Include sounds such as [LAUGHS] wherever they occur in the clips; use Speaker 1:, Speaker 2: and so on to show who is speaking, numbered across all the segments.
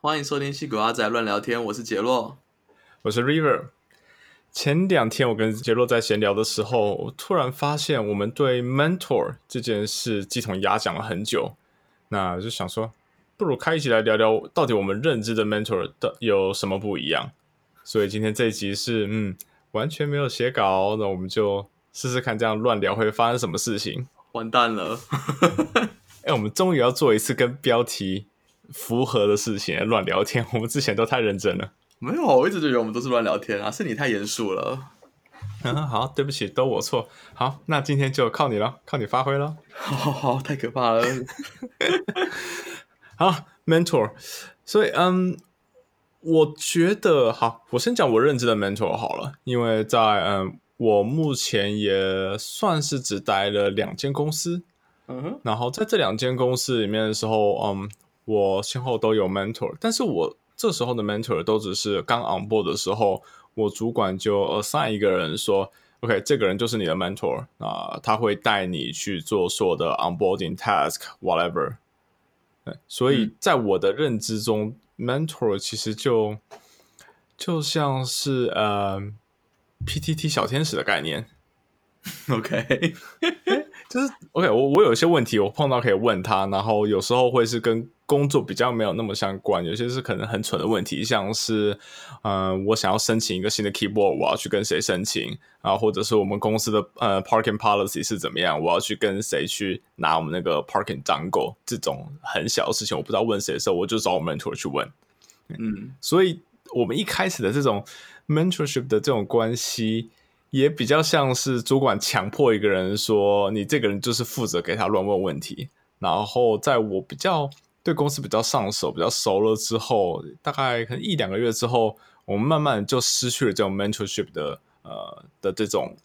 Speaker 1: 欢迎收听《戏骨阿仔乱聊天》，我是杰洛，
Speaker 2: 我是 River。前两天我跟杰洛在闲聊的时候，我突然发现我们对 mentor 这件事鸡同鸭讲了很久，那就想说，不如开一起来聊聊，到底我们认知的 mentor 的有什么不一样。所以今天这一集是，嗯，完全没有写稿，那我们就试试看，这样乱聊会发生什么事情。
Speaker 1: 完蛋了！[LAUGHS]
Speaker 2: 哎，我们终于要做一次跟标题符合的事情，乱聊天。[LAUGHS] 我们之前都太认真了。
Speaker 1: 没有，我一直觉得我们都是乱聊天啊，是你太严肃了。
Speaker 2: 嗯，好，对不起，都我错。好，那今天就靠你了，靠你发挥了。
Speaker 1: 好好好，太可怕了。[LAUGHS]
Speaker 2: 好，mentor。所以，嗯，我觉得，好，我先讲我认知的 mentor 好了，因为在嗯。我目前也算是只待了两间公司，嗯哼，然后在这两间公司里面的时候，嗯，我先后都有 mentor，但是我这时候的 mentor 都只是刚 on board 的时候，我主管就 assign 一个人说，OK，这个人就是你的 mentor 啊，他会带你去做所有的 onboarding task，whatever。所以在我的认知中，mentor 其实就就像是呃。P.T.T 小天使的概念
Speaker 1: ，OK，
Speaker 2: 就是 OK。我我有一些问题，我碰到可以问他，然后有时候会是跟工作比较没有那么相关，有些是可能很蠢的问题，像是嗯，我想要申请一个新的 keyboard，我要去跟谁申请啊？或者是我们公司的呃 parking policy 是怎么样？我要去跟谁去拿我们那个 parking 账购？这种很小的事情，我不知道问谁的时候，我就找我 mentor 去问。嗯，所以我们一开始的这种。mentorship 的这种关系也比较像是主管强迫一个人说：“你这个人就是负责给他乱问问题。”然后在我比较对公司比较上手、比较熟了之后，大概可能一两个月之后，我们慢慢就失去了这种 mentorship 的呃的这种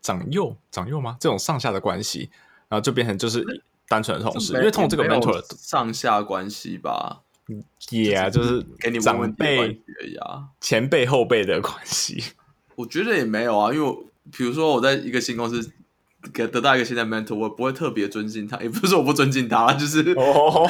Speaker 2: 长幼长幼吗？这种上下的关系，然后就变成就是单纯的同事，因为通过这个 mentor
Speaker 1: 上下关系吧。
Speaker 2: 也啊，就是
Speaker 1: 给你
Speaker 2: 长辈
Speaker 1: 而已啊，
Speaker 2: 前辈后辈的关系。
Speaker 1: 我觉得也没有啊，因为比如说我在一个新公司给得到一个新的 mentor，我不会特别尊敬他，也不是我不尊敬他，就是
Speaker 2: 哦，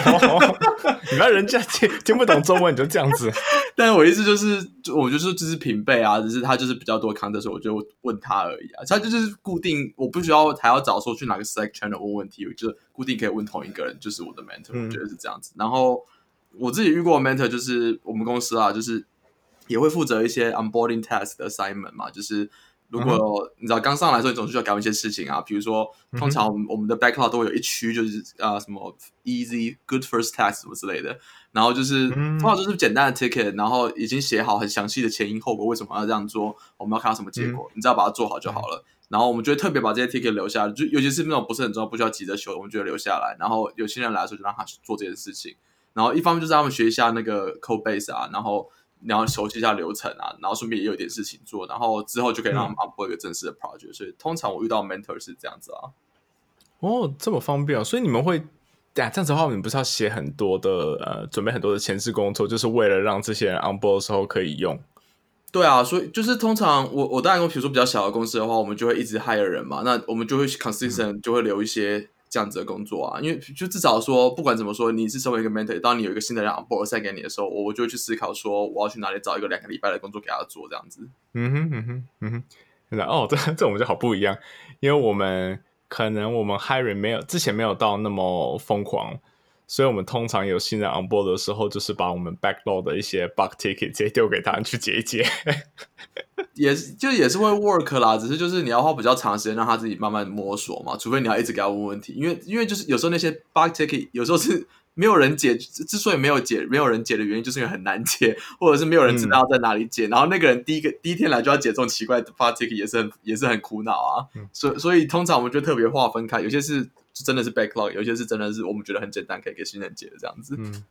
Speaker 2: 你看人家听听不懂中文你就这样子。[LAUGHS]
Speaker 1: 但是我意思就是，我就是就是平辈啊，只是他就是比较多 content，我就问他而已啊。他就是固定，我不需要还要找说去哪个 Slack channel 问问题，我就固定可以问同一个人，就是我的 mentor，我觉得是这样子。然后。我自己遇过 mentor，就是我们公司啊，就是也会负责一些 onboarding test 的 assignment 嘛。就是如果你知道刚上来的时候，你总是需要搞一些事情啊。比如说，通常我们我们的 backlog 都会有一区，就是啊什么 easy good first test 什么之类的。然后就是通常就是简单的 ticket，然后已经写好很详细的前因后果，为什么要这样做，我们要看到什么结果，你只要把它做好就好了。然后我们就会特别把这些 ticket 留下，就尤其是那种不是很重要、不需要急着修，我们就会留下来。然后有新人来的时候，就让他去做这件事情。然后一方面就是他们学一下那个 code base 啊，然后然后熟悉一下流程啊，然后顺便也有点事情做，然后之后就可以让他们 upload 一个正式的 project。所以通常我遇到 mentor 是这样子啊。
Speaker 2: 哦，这么方便啊！所以你们会，对啊这样子的话，你们不是要写很多的呃，准备很多的前置工作，就是为了让这些人 onboard 的时候可以用。
Speaker 1: 对啊，所以就是通常我我当然比如说比较小的公司的话，我们就会一直 hire 人嘛，那我们就会 consistent 就会留一些。这样子的工作啊，因为就至少说，不管怎么说，你是身为一个 mentor，当你有一个新的人 b o a r 给你的时候，我我就去思考说，我要去哪里找一个两个礼拜的工作给他做，这样子。
Speaker 2: 嗯哼嗯哼嗯哼，那哦，[LAUGHS] 这这我们就好不一样，因为我们可能我们 hiring 没有之前没有到那么疯狂。所以，我们通常有新人 on board 的时候，就是把我们 backlog 的一些 bug ticket 直接丢给他去解一解，[LAUGHS]
Speaker 1: 也是就也是会 work 啦。只是就是你要花比较长时间让他自己慢慢摸索嘛。除非你要一直给他问问题，因为因为就是有时候那些 bug ticket 有时候是没有人解。之所以没有解，没有人解的原因，就是因为很难解，[LAUGHS] 或者是没有人知道在哪里解。然后那个人第一个第一天来就要解这种奇怪的 bug ticket，也是很也是很苦恼啊。所以所以通常我们就特别划分开，有些是。是真的是 backlog，有些是真的是我们觉得很简单，可以给新人解的这样子。嗯，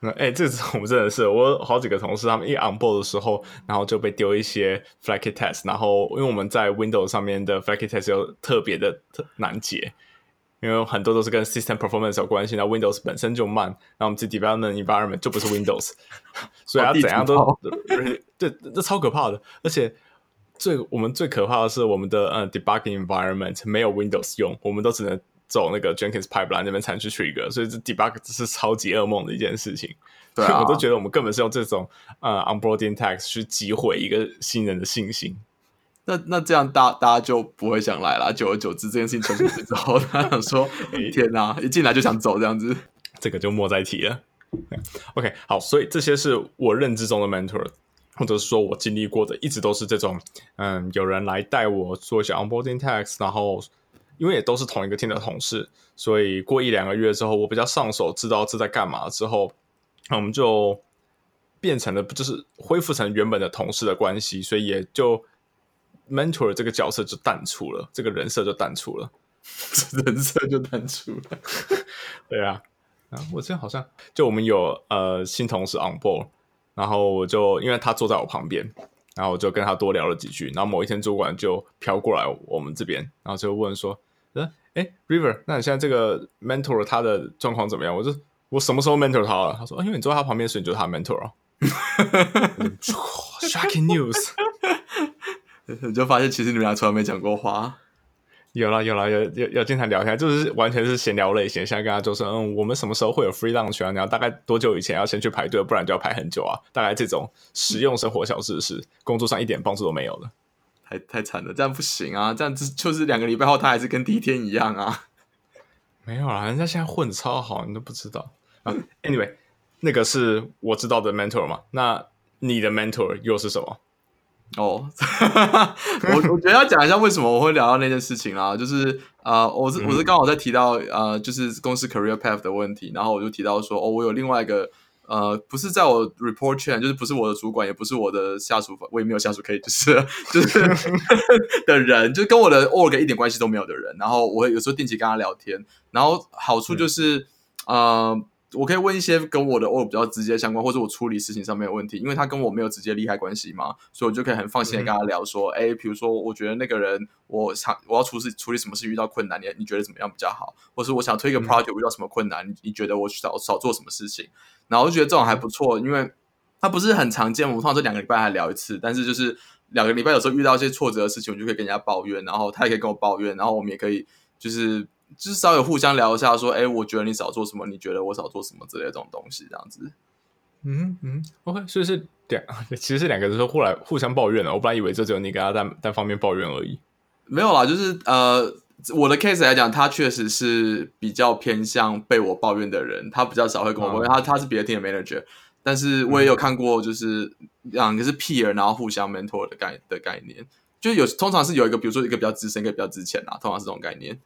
Speaker 2: 那哎，这次我们真的是我好几个同事，他们一 on board 的时候，然后就被丢一些 flaky test，然后因为我们在 Windows 上面的 flaky test 又特别的特难解，因为很多都是跟 system performance 有关系，那 Windows 本身就慢，那我们这 development environment 就不是 Windows，[LAUGHS] 所以它怎样都对，这超可怕的。而且最我们最可怕的是我们的呃 debugging environment 没有 Windows 用，我们都只能。走那个 Jenkins pipeline 那边才去 trigger，所以这 debug 是超级噩梦的一件事情。
Speaker 1: 对啊，[LAUGHS]
Speaker 2: 我都觉得我们根本是用这种呃 onboarding tax 去击毁一个新人的信心。
Speaker 1: 那那这样大大家就不会想来了。久而久之，这件事情传出去之后，[LAUGHS] 他想说：[LAUGHS] “天哪，一进来就想走这样子。”
Speaker 2: 这个就莫再提了。OK，好，所以这些是我认知中的 mentor，或者是说我经历过的，一直都是这种，嗯，有人来带我做一些 onboarding tax，然后因为也都是同一个 team 的同事，所以过一两个月之后，我比较上手，知道这在干嘛之后，那我们就变成了就是恢复成原本的同事的关系，所以也就 mentor 这个角色就淡出了，这个人设就淡出了，[LAUGHS]
Speaker 1: 人设就淡出了，[LAUGHS]
Speaker 2: 对啊。啊，我这好像就我们有呃新同事 on board，然后我就因为他坐在我旁边，然后我就跟他多聊了几句。然后某一天主管就飘过来我们这边，然后就问说：“呃，哎，River，那你现在这个 mentor 他的状况怎么样？”我就：“我什么时候 mentor 他了？”他说：“因为你坐在他旁边，所以你就是他 mentor 哦。[LAUGHS] ”Shocking news！[LAUGHS]
Speaker 1: 你就发现其实你们俩从来没讲过话。
Speaker 2: 有了有了有有有经常聊天，就是完全是闲聊类型。现在跟他就说，嗯，我们什么时候会有 free lunch 啊？你要大概多久以前要先去排队，不然就要排很久啊。大概这种实用生活小知识，工作上一点帮助都没有的，
Speaker 1: 太太惨了，这样不行啊！这样子就是两个礼拜后，他还是跟第一天一样啊。[LAUGHS]
Speaker 2: 没有啊，人家现在混超好，你都不知道啊。Anyway，那个是我知道的 mentor 嘛？那你的 mentor 又是什么？
Speaker 1: 哦，[LAUGHS] 我我觉得要讲一下为什么我会聊到那件事情啦，就是呃，我是我是刚好在提到呃，就是公司 career path 的问题，然后我就提到说，哦，我有另外一个呃，不是在我 report chain，就是不是我的主管，也不是我的下属，我也没有下属可以，[LAUGHS] 就是就 [LAUGHS] 是的人，就跟我的 org 一点关系都没有的人，然后我有时候定期跟他聊天，然后好处就是呃。我可以问一些跟我的 O 比较直接相关，或者我处理事情上面有问题，因为他跟我没有直接利害关系嘛，所以我就可以很放心的跟他聊说，哎，比如说我觉得那个人，我想我要处事处理什么事遇到困难，你你觉得怎么样比较好？或是我想推一个 project 遇到什么困难，你你觉得我少少做什么事情？然后我就觉得这种还不错，因为他不是很常见，我们通常这两个礼拜还聊一次，但是就是两个礼拜有时候遇到一些挫折的事情，我就可以跟人家抱怨，然后他也可以跟我抱怨，然后我们也可以就是。至少有互相聊一下，说，哎，我觉得你少做什么，你觉得我少做什么之类的这种东西，这样子。
Speaker 2: 嗯嗯，OK，所以是两，[LAUGHS] 其实是两个人说互来互相抱怨的。我本来以为这只有你跟他单单方面抱怨而已。
Speaker 1: 没有啦，就是呃，我的 case 来讲，他确实是比较偏向被我抱怨的人，他比较少会跟我抱怨。他他是别的 team manager，但是我也有看过，就是两个是 peer，然后互相 mentor 的概的概念，就有通常是有一个，比如说一个比较资深，一个比较之前啊，通常是这种概念。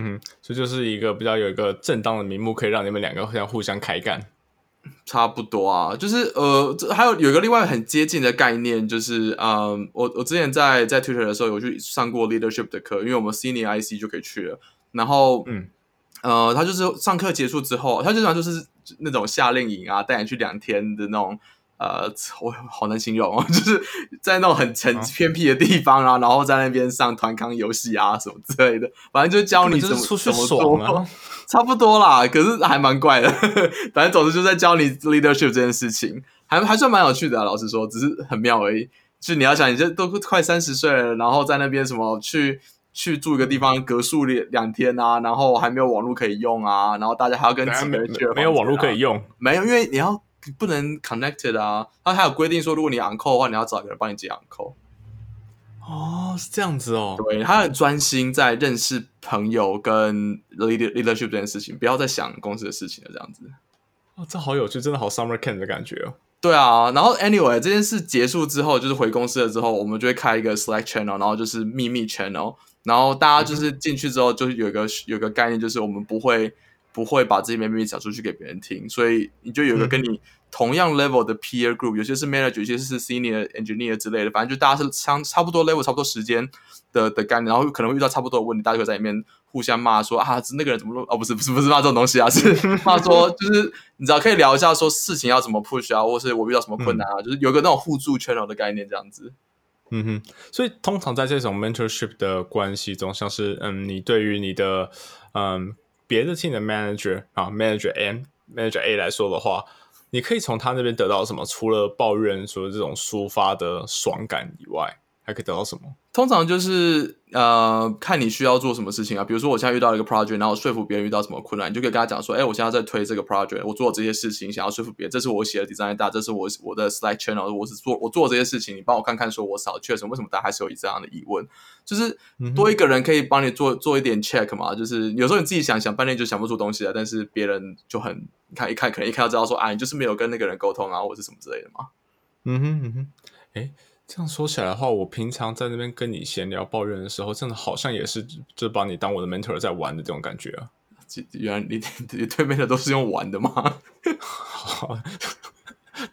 Speaker 2: 嗯，这就是一个比较有一个正当的名目，可以让你们两个互相互相开干，
Speaker 1: 差不多啊。就是呃，还有有一个另外很接近的概念，就是嗯，我我之前在在 Twitter 的时候有去上过 leadership 的课，因为我们 Senior IC 就可以去了。然后嗯呃，他就是上课结束之后，他经常就是那种夏令营啊，带你去两天的那种。呃，我好难形容哦，[LAUGHS] 就是在那种很很偏僻的地方啊，然后在那边上团康游戏啊什么之类的，反正就教你怎么怎么做，[LAUGHS] 差不多啦。可是还蛮怪的，反正总之就在教你 leadership 这件事情，还还算蛮有趣的。老实说，只是很妙而已。就你要想，你这都快三十岁了，然后在那边什么去去住一个地方隔宿两两天啊，然后还没有网络可以用啊，然后大家还要跟几个人
Speaker 2: 没有网络可以用，
Speaker 1: 没有，因为你要。不能 connected 啊，他还有规定说，如果你 uncle 的话，你要找一个人帮你接 uncle。
Speaker 2: 哦，是这样子哦。
Speaker 1: 对，他很专心在认识朋友跟 leader leadership 这件事情，不要再想公司的事情了，这样子。
Speaker 2: 哦，这好有趣，真的好 summer camp 的感觉哦。
Speaker 1: 对啊，然后 anyway 这件事结束之后，就是回公司了之后，我们就会开一个 Slack channel，然后就是秘密 channel，然后大家就是进去之后，就是有一个有一个概念，就是我们不会。不会把这些秘密讲出去给别人听，所以你就有一个跟你同样 level 的 peer group，有些是 manager，有些是 senior engineer 之类的，反正就大家是相差不多 level，差不多时间的的概念，然后可能会遇到差不多的问题，大家会在里面互相骂说啊，那个人怎么哦，不是不是不是骂这种东西啊，是 [LAUGHS] 骂说就是你知道可以聊一下说事情要怎么 push 啊，或是我遇到什么困难啊，就是有个那种互助 channel 的概念这样子。
Speaker 2: 嗯哼，所以通常在这种 mentorship 的关系中，像是嗯，你对于你的嗯。别的 team 的 manager 啊，manager M、manager A 来说的话，你可以从他那边得到什么？除了抱怨说这种抒发的爽感以外，还可以得到什么？
Speaker 1: 通常就是呃，看你需要做什么事情啊。比如说，我现在遇到一个 project，然后说服别人遇到什么困难，你就可以跟他讲说：“哎，我现在在推这个 project，我做这些事情，想要说服别人。这是我写的 design 大，这是我我的 slide channel，我是做我做这些事情，你帮我看看，说我少缺什么？为什么大家还是有这样的疑问？就是多一个人可以帮你做做一点 check 嘛。就是有时候你自己想想半天就想不出东西来，但是别人就很你看一看，可能一看就知道说啊，你就是没有跟那个人沟通啊，或者什么之类的嘛。
Speaker 2: 嗯哼嗯哼，哎。这样说起来的话，我平常在那边跟你闲聊抱怨的时候，真的好像也是就把你当我的 mentor 在玩的这种感觉啊。
Speaker 1: 原来你 [LAUGHS] 你对面的都是用玩的吗？[LAUGHS]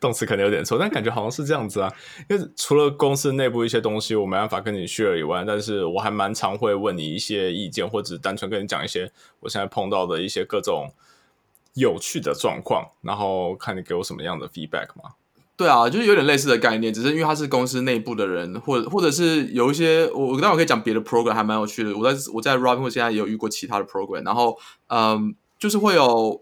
Speaker 2: 动词可能有点错，但感觉好像是这样子啊。因为除了公司内部一些东西我没办法跟你 share 以外，但是我还蛮常会问你一些意见，或者单纯跟你讲一些我现在碰到的一些各种有趣的状况，然后看你给我什么样的 feedback 嘛。
Speaker 1: 对啊，就是有点类似的概念，只是因为他是公司内部的人，或者或者是有一些我我待会可以讲别的 program 还蛮有趣的。我在我在 Robinhood 现在也有遇过其他的 program，然后嗯，就是会有，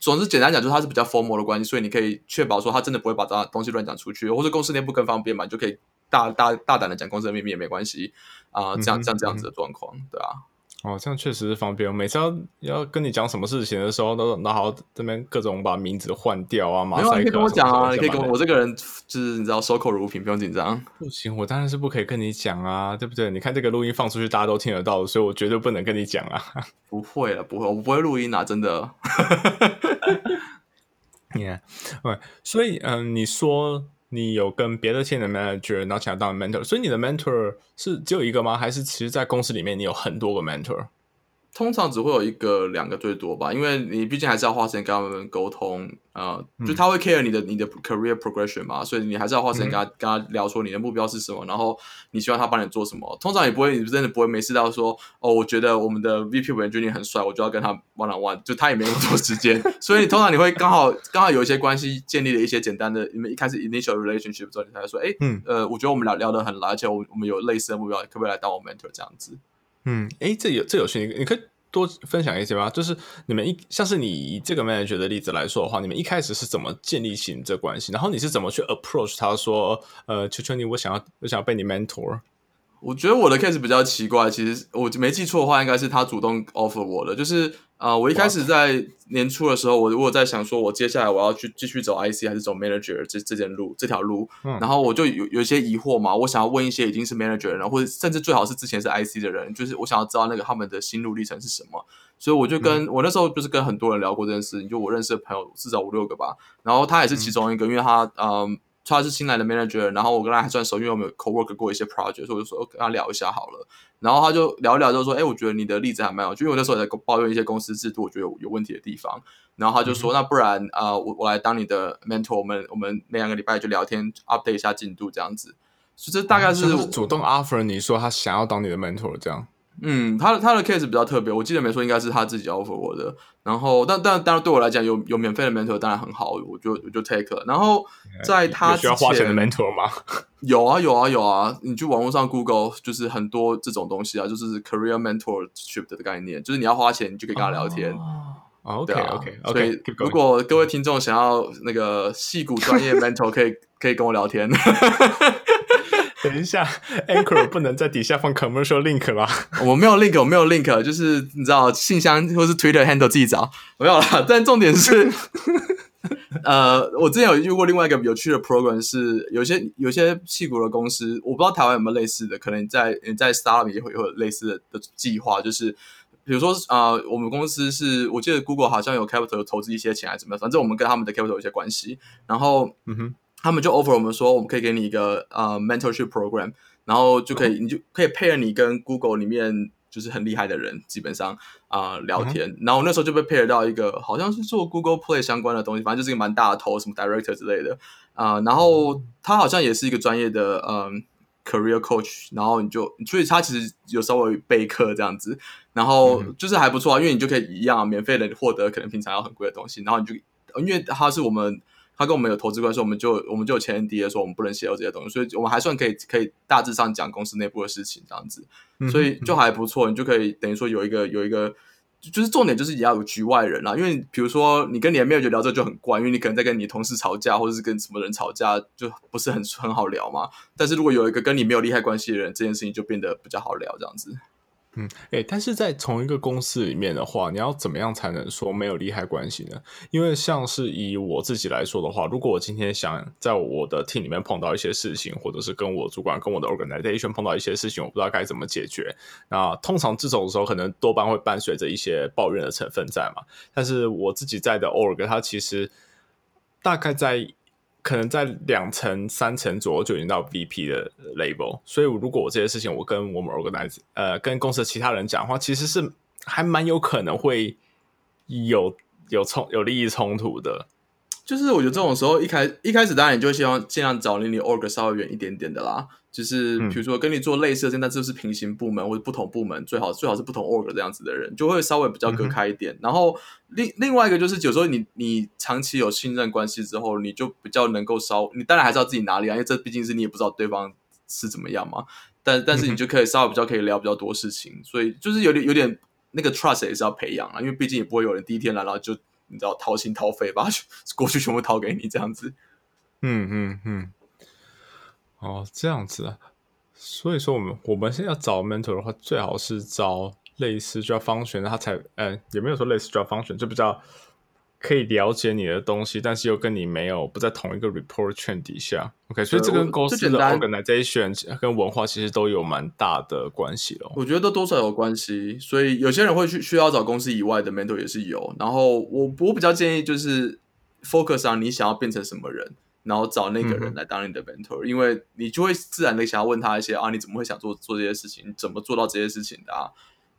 Speaker 1: 总之简单讲，就是它是比较 formal 的关系，所以你可以确保说他真的不会把这东西乱讲出去，或者公司内部更方便嘛，你就可以大大大胆的讲公司的秘密也没关系啊，这样像这样子的状况，对啊。
Speaker 2: 哦，这样确实是方便。我每次要要跟你讲什么事情的时候，都然后这边各种把名字换掉啊，马赛克。
Speaker 1: 你可以跟我讲啊，你可以跟我。我这个人就是你知道，守口如瓶，不用紧张。
Speaker 2: 不行，我当然是不可以跟你讲啊，对不对？你看这个录音放出去，大家都听得到，所以我绝对不能跟你讲啊。[LAUGHS]
Speaker 1: 不会了，不会，我不会录音啊，真的。
Speaker 2: 你看，对，所以嗯，你说。你有跟别的 team 的 manager，然后请他当 mentor，所以你的 mentor 是只有一个吗？还是其实，在公司里面你有很多个 mentor？
Speaker 1: 通常只会有一个、两个最多吧，因为你毕竟还是要花时间跟他们沟通，呃，就他会 care 你的你的 career progression 嘛，所以你还是要花时间跟他跟他聊说你的目标是什么，然后你希望他帮你做什么。通常也不会，你真的不会没事到说，哦，我觉得我们的 VP 委员最近很帅，我就要跟他 one on one，就他也没那么多时间，[LAUGHS] 所以通常你会刚好刚好有一些关系建立了一些简单的，你们一开始 initial relationship 之后，你才说，哎，嗯，呃，我觉得我们聊聊得很来，而且我我们有类似的目标，可不可以来当我 mentor 这样子？
Speaker 2: 嗯，哎，这有这有趣，你你可以。多分享一些吗，就是你们一像是你以这个 manager 的例子来说的话，你们一开始是怎么建立起这关系？然后你是怎么去 approach 他说，呃，求求你，我想要，我想要被你 mentor。
Speaker 1: 我觉得我的 case 比较奇怪，其实我没记错的话，应该是他主动 offer 我的，就是。啊，我一开始在年初的时候，我如果在想说，我接下来我要去继续走 IC 还是走 manager 这这件路这条路，然后我就有有一些疑惑嘛，我想要问一些已经是 manager 的人，或者甚至最好是之前是 IC 的人，就是我想要知道那个他们的心路历程是什么，所以我就跟我那时候就是跟很多人聊过这件事，就我认识的朋友至少五六个吧，然后他也是其中一个，因为他嗯。他是新来的 manager，然后我跟他还算熟，因为我们有 co work 过一些 project，所以我就说跟他聊一下好了。然后他就聊一聊，就说：“哎，我觉得你的例子还蛮有趣，因为我那时候在抱怨一些公司制度，我觉得有有问题的地方。”然后他就说：“那不然啊，我我来当你的 mentor，我们我们那两个礼拜就聊天，update 一下进度这样子。”所以这大概是
Speaker 2: 主动 offer 你说他想要当你的 mentor 这样。
Speaker 1: 嗯，他的他的 case 比较特别，我记得没错，应该是他自己 offer 我的。然后，但但当然对我来讲，有有免费的 mentor 当然很好，我就我就 take 了。然后在他
Speaker 2: 需要花钱的 mentor 吗？[LAUGHS]
Speaker 1: 有啊有啊有啊！你去网络上 Google 就是很多这种东西啊，就是 career mentorship 的概念，就是你要花钱，你就可以跟他聊天。
Speaker 2: OK OK
Speaker 1: OK。所以如果各位听众想要那个戏骨专业 mentor，可以可以跟我聊天。[LAUGHS]
Speaker 2: 等一下，[LAUGHS] Anchor 不能在底下放 commercial link 啦。
Speaker 1: 我没有 link，我没有 link，就是你知道信箱或是 Twitter handle 自己找，没有啦。[LAUGHS] 但重点是，[LAUGHS] 呃，我之前有遇过另外一个有趣的 program，是有些有些戏骨的公司，我不知道台湾有没有类似的，可能在在 startup 也会有类似的的计划，就是比如说啊，我们公司是我记得 Google 好像有 capital 投资一些钱还是怎么样，反正我们跟他们的 capital 有一些关系，然后嗯哼。他们就 offer 我们说，我们可以给你一个呃 mentorship program，然后就可以，你就可以配合你跟 Google 里面就是很厉害的人，基本上啊聊天。然后那时候就被配合到一个好像是做 Google Play 相关的东西，反正就是一个蛮大的头，什么 director 之类的啊。然后他好像也是一个专业的嗯 career coach，然后你就所以他其实有稍微备课这样子，然后就是还不错啊，因为你就可以一样免费的获得可能平常要很贵的东西，然后你就因为他是我们。他跟我们有投资关系，我们就我们就有签 NDA 说我们不能泄露这些东西，所以我们还算可以可以大致上讲公司内部的事情这样子，所以就还不错。你就可以等于说有一个有一个就是重点就是也要有局外人啦，因为比如说你跟你的 manager 聊这就很怪，因为你可能在跟你同事吵架，或者是跟什么人吵架，就不是很很好聊嘛。但是如果有一个跟你没有利害关系的人，这件事情就变得比较好聊，这样子。
Speaker 2: 嗯，哎，但是在同一个公司里面的话，你要怎么样才能说没有利害关系呢？因为像是以我自己来说的话，如果我今天想在我的 team 里面碰到一些事情，或者是跟我主管、跟我的 organization 碰到一些事情，我不知道该怎么解决。那通常这种时候，可能多半会伴随着一些抱怨的成分在嘛。但是我自己在的 org，它其实大概在。可能在两层、三层左右就已经到 VP 的 label，所以如果我这些事情我跟我们 organize 呃跟公司的其他人讲的话，其实是还蛮有可能会有有冲有利益冲突的。
Speaker 1: 就是我觉得这种时候一开一开始当然你就希望尽量找离你 org 稍微远一点点的啦。就是比如说跟你做类似的，但这是平行部门或者不同部门，最好最好是不同 org 这样子的人，就会稍微比较隔开一点。然后另另外一个就是，有时候你你长期有信任关系之后，你就比较能够稍，你当然还是要自己拿力啊，因为这毕竟是你也不知道对方是怎么样嘛。但但是你就可以稍微比较可以聊比较多事情，所以就是有点有点那个 trust 也是要培养啊，因为毕竟也不会有人第一天来然后就你知道掏心掏肺把过去全部掏给你这样子。
Speaker 2: 嗯嗯嗯。哦，这样子啊，所以说我们我们现在要找 mentor 的话，最好是找类似 j o b function，他才嗯，也没有说类似 j o b function，就比较可以了解你的东西，但是又跟你没有不在同一个 report 圈底下。OK，所以这跟公司的 organization 跟文化其实都有蛮大的关系咯。
Speaker 1: 我觉得都多少有关系，所以有些人会去需要找公司以外的 mentor 也是有。然后我我比较建议就是 focus 上你想要变成什么人。然后找那个人来当你的 mentor，因为你就会自然的想要问他一些啊，你怎么会想做做这些事情？怎么做到这些事情的啊？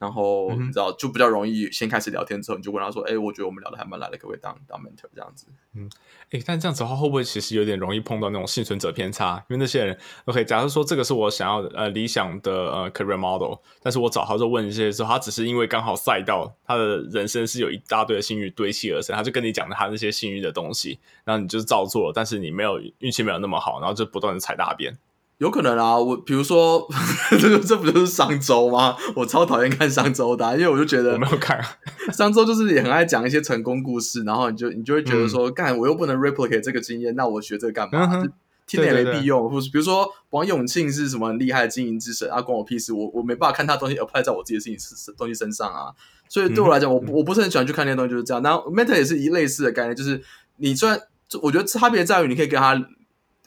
Speaker 1: 然后你知道就比较容易先开始聊天之后，你就问他说：“哎，我觉得我们聊的还蛮来的，可不可以当当 mentor 这样子？”
Speaker 2: 嗯，哎，但这样子的话，会不会其实有点容易碰到那种幸存者偏差？因为那些人，OK，假如说这个是我想要呃理想的呃 career model，但是我找他就问一些时候，他只是因为刚好赛道，他的人生是有一大堆的幸运堆砌而成，他就跟你讲他那些幸运的东西，然后你就是照做，但是你没有运气没有那么好，然后就不断的踩大便。
Speaker 1: 有可能啊，我比如说，[LAUGHS] 这个这不就是商周吗？我超讨厌看商周的，因为我就觉得
Speaker 2: 我没有看 [LAUGHS]
Speaker 1: 商周，就是也很爱讲一些成功故事，然后你就你就会觉得说，干我又不能 replicate 这个经验，那我学这个干嘛？听了也没必用。或者比如说王永庆是什么很厉害的经营之神啊，关我屁事！我我没办法看他东西 apply 在我自己的事情东西身上啊。所以对我来讲，我我不是很喜欢去看那些东西，就是这样。然后 mentor 也是一类似的概念，就是你虽然我觉得差别在于你可以跟他。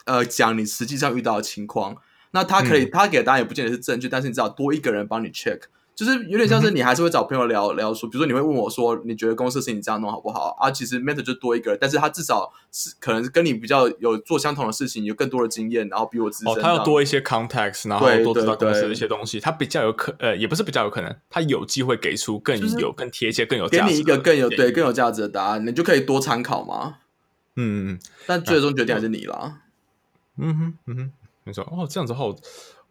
Speaker 1: 呃，讲你实际上遇到的情况，那他可以，他给的答案也不见得是正确，但是你知道多一个人帮你 check，就是有点像是你还是会找朋友聊 [LAUGHS] 聊说，比如说你会问我说，你觉得公司事情你这样弄好不好？啊，其实 mentor 就多一个人，但是他至少是可能是跟你比较有做相同的事情，有更多的经验，然后比我资深。哦，
Speaker 2: 他要多一些 context，然后多知道公司的一些东西，他比较有可，呃，也不是比较有可能，他有机会给出更有、更贴切、更有
Speaker 1: 给你一个更有对更有价值的答案，你就可以多参考嘛。
Speaker 2: 嗯，
Speaker 1: 但最终决定还是你啦。
Speaker 2: 嗯哼，嗯哼，没错哦。这样子后，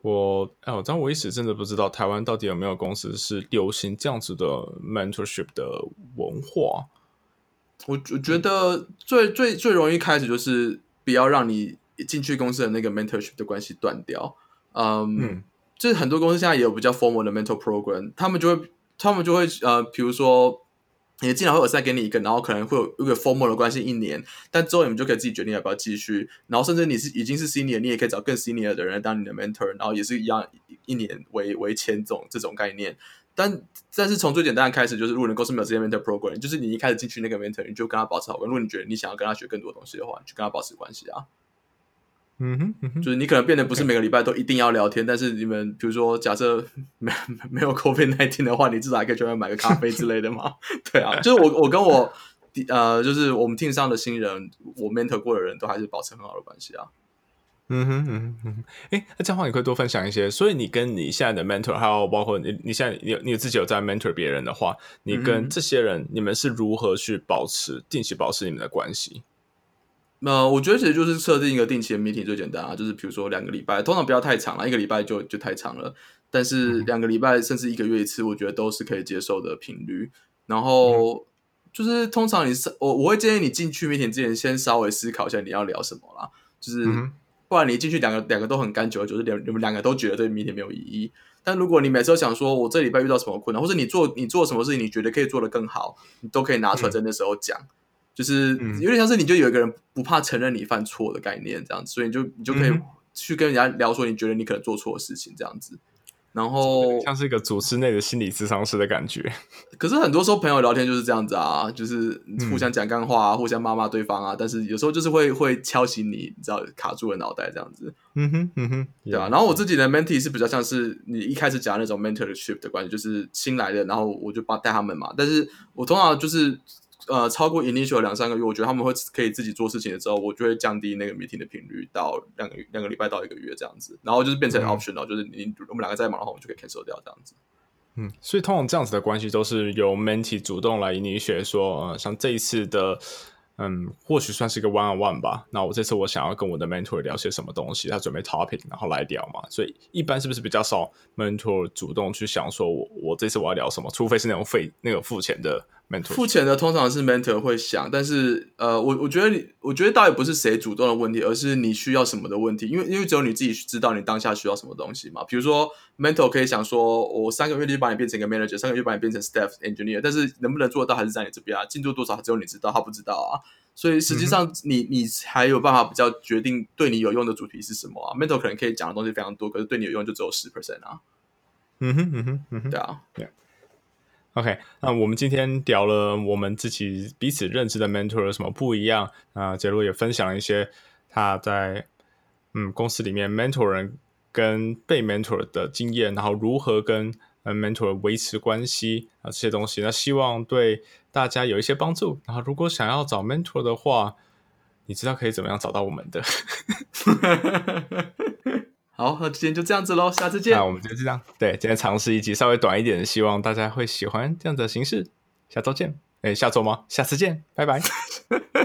Speaker 2: 我哎，我但我一时真的不知道台湾到底有没有公司是流行这样子的 mentorship 的文化。
Speaker 1: 我我觉得最最最容易开始就是不要让你进去公司的那个 mentorship 的关系断掉。嗯，就是很多公司现在也有比较 formal 的 mentor program，他们就会他们就会呃，比如说。也经常会有再给你一个，然后可能会有一个 formal 的关系一年，但之后你们就可以自己决定要不要继续。然后甚至你是已经是 senior，你也可以找更 senior 的人当你的 mentor，然后也是一样一年为为签总这种概念。但但是从最简单的开始，就是如果你公司没有这些 mentor program，就是你一开始进去那个 mentor，你就跟他保持好关如果你觉得你想要跟他学更多东西的话，就跟他保持关系啊。
Speaker 2: 嗯哼，
Speaker 1: 就是你可能变得不是每个礼拜都一定要聊天，但是你们比如说假设没 [LAUGHS] 没有 COVID nineteen 的话，你至少还可以去外面买个咖啡之类的嘛？[LAUGHS] 对啊，就是我我跟我呃，就是我们 team 上的新人，我 mentor 过的人都还是保持很好的关系啊。
Speaker 2: 嗯哼嗯哼，哎，那这样话你可以多分享一些。所以你跟你现在的 mentor，还有包括你你现在你你自己有在 mentor 别人的话，你跟这些人你们是如何去保持定期保持你们的关系？
Speaker 1: 那我觉得其实就是设定一个定期的 meeting 最简单啊，就是比如说两个礼拜，通常不要太长了，一个礼拜就就太长了。但是两个礼拜甚至一个月一次，我觉得都是可以接受的频率。然后就是通常你是我我会建议你进去 meeting 之前，先稍微思考一下你要聊什么啦，就是不然你进去两个两个都很干久，就是两你们两个都觉得对 meeting 没有意义。但如果你每次都想说我这礼拜遇到什么困难，或者你做你做什么事情，你觉得可以做得更好，你都可以拿出来在那时候讲。就是有点像是你就有一个人不怕承认你犯错的概念这样子，所以你就你就可以去跟人家聊说你觉得你可能做错的事情这样子。然后
Speaker 2: 像是一个组织内的心理咨商师的感觉。[LAUGHS]
Speaker 1: 可是很多时候朋友聊天就是这样子啊，就是互相讲干话啊，互相骂骂对方啊。但是有时候就是会会敲醒你，你知道卡住了脑袋这样子。
Speaker 2: 嗯哼嗯哼，
Speaker 1: 对啊。然后我自己的 mentee 是比较像是你一开始讲那种 mentorship 的关系，就是新来的，然后我就帮带他们嘛。但是我通常就是。呃，超过 initial 两三个月，我觉得他们会可以自己做事情的时候，我就会降低那个 meeting 的频率到两个两个礼拜到一个月这样子，然后就是变成 optional，就是你我们两个在忙的话，我们就可以 cancel 掉这样子。
Speaker 2: 嗯，所以通常这样子的关系都是由 mentee 主动来 initiate 说，呃，像这一次的。嗯，或许算是一个 one on one 吧。那我这次我想要跟我的 mentor 聊些什么东西，他准备 topic，然后来聊嘛。所以一般是不是比较少 mentor 主动去想说，我我这次我要聊什么？除非是那种费那个付钱的 mentor。
Speaker 1: 付钱的通常是 mentor 会想，但是呃，我我觉得你，我觉得倒也不是谁主动的问题，而是你需要什么的问题。因为因为只有你自己知道你当下需要什么东西嘛。比如说 mentor 可以想说，我三个月就把你变成一个 manager，三个月把你变成 staff engineer，但是能不能做到还是在你这边啊？进度多少只有你知道，他不知道啊。所以实际上，你你才有办法比较决定对你有用的主题是什么啊 mentor 可能可以讲的东西非常多，可是对你有用就只有十 percent
Speaker 2: 啊。嗯哼嗯哼嗯哼，
Speaker 1: 对啊，对。
Speaker 2: OK，那我们今天聊了我们自己彼此认知的 mentor 有什么不一样啊？杰罗也分享了一些他在嗯公司里面 mentor 人跟被 mentor 的经验，然后如何跟。mentor 维持关系啊，这些东西，那希望对大家有一些帮助。然后，如果想要找 mentor 的话，你知道可以怎么样找到我们的？[LAUGHS]
Speaker 1: 好，那今天就这样子喽，下次见。
Speaker 2: 那我们就这样，对，今天尝试一集稍微短一点，希望大家会喜欢这样的形式。下周见，哎，下周吗？下次见，拜拜。[LAUGHS]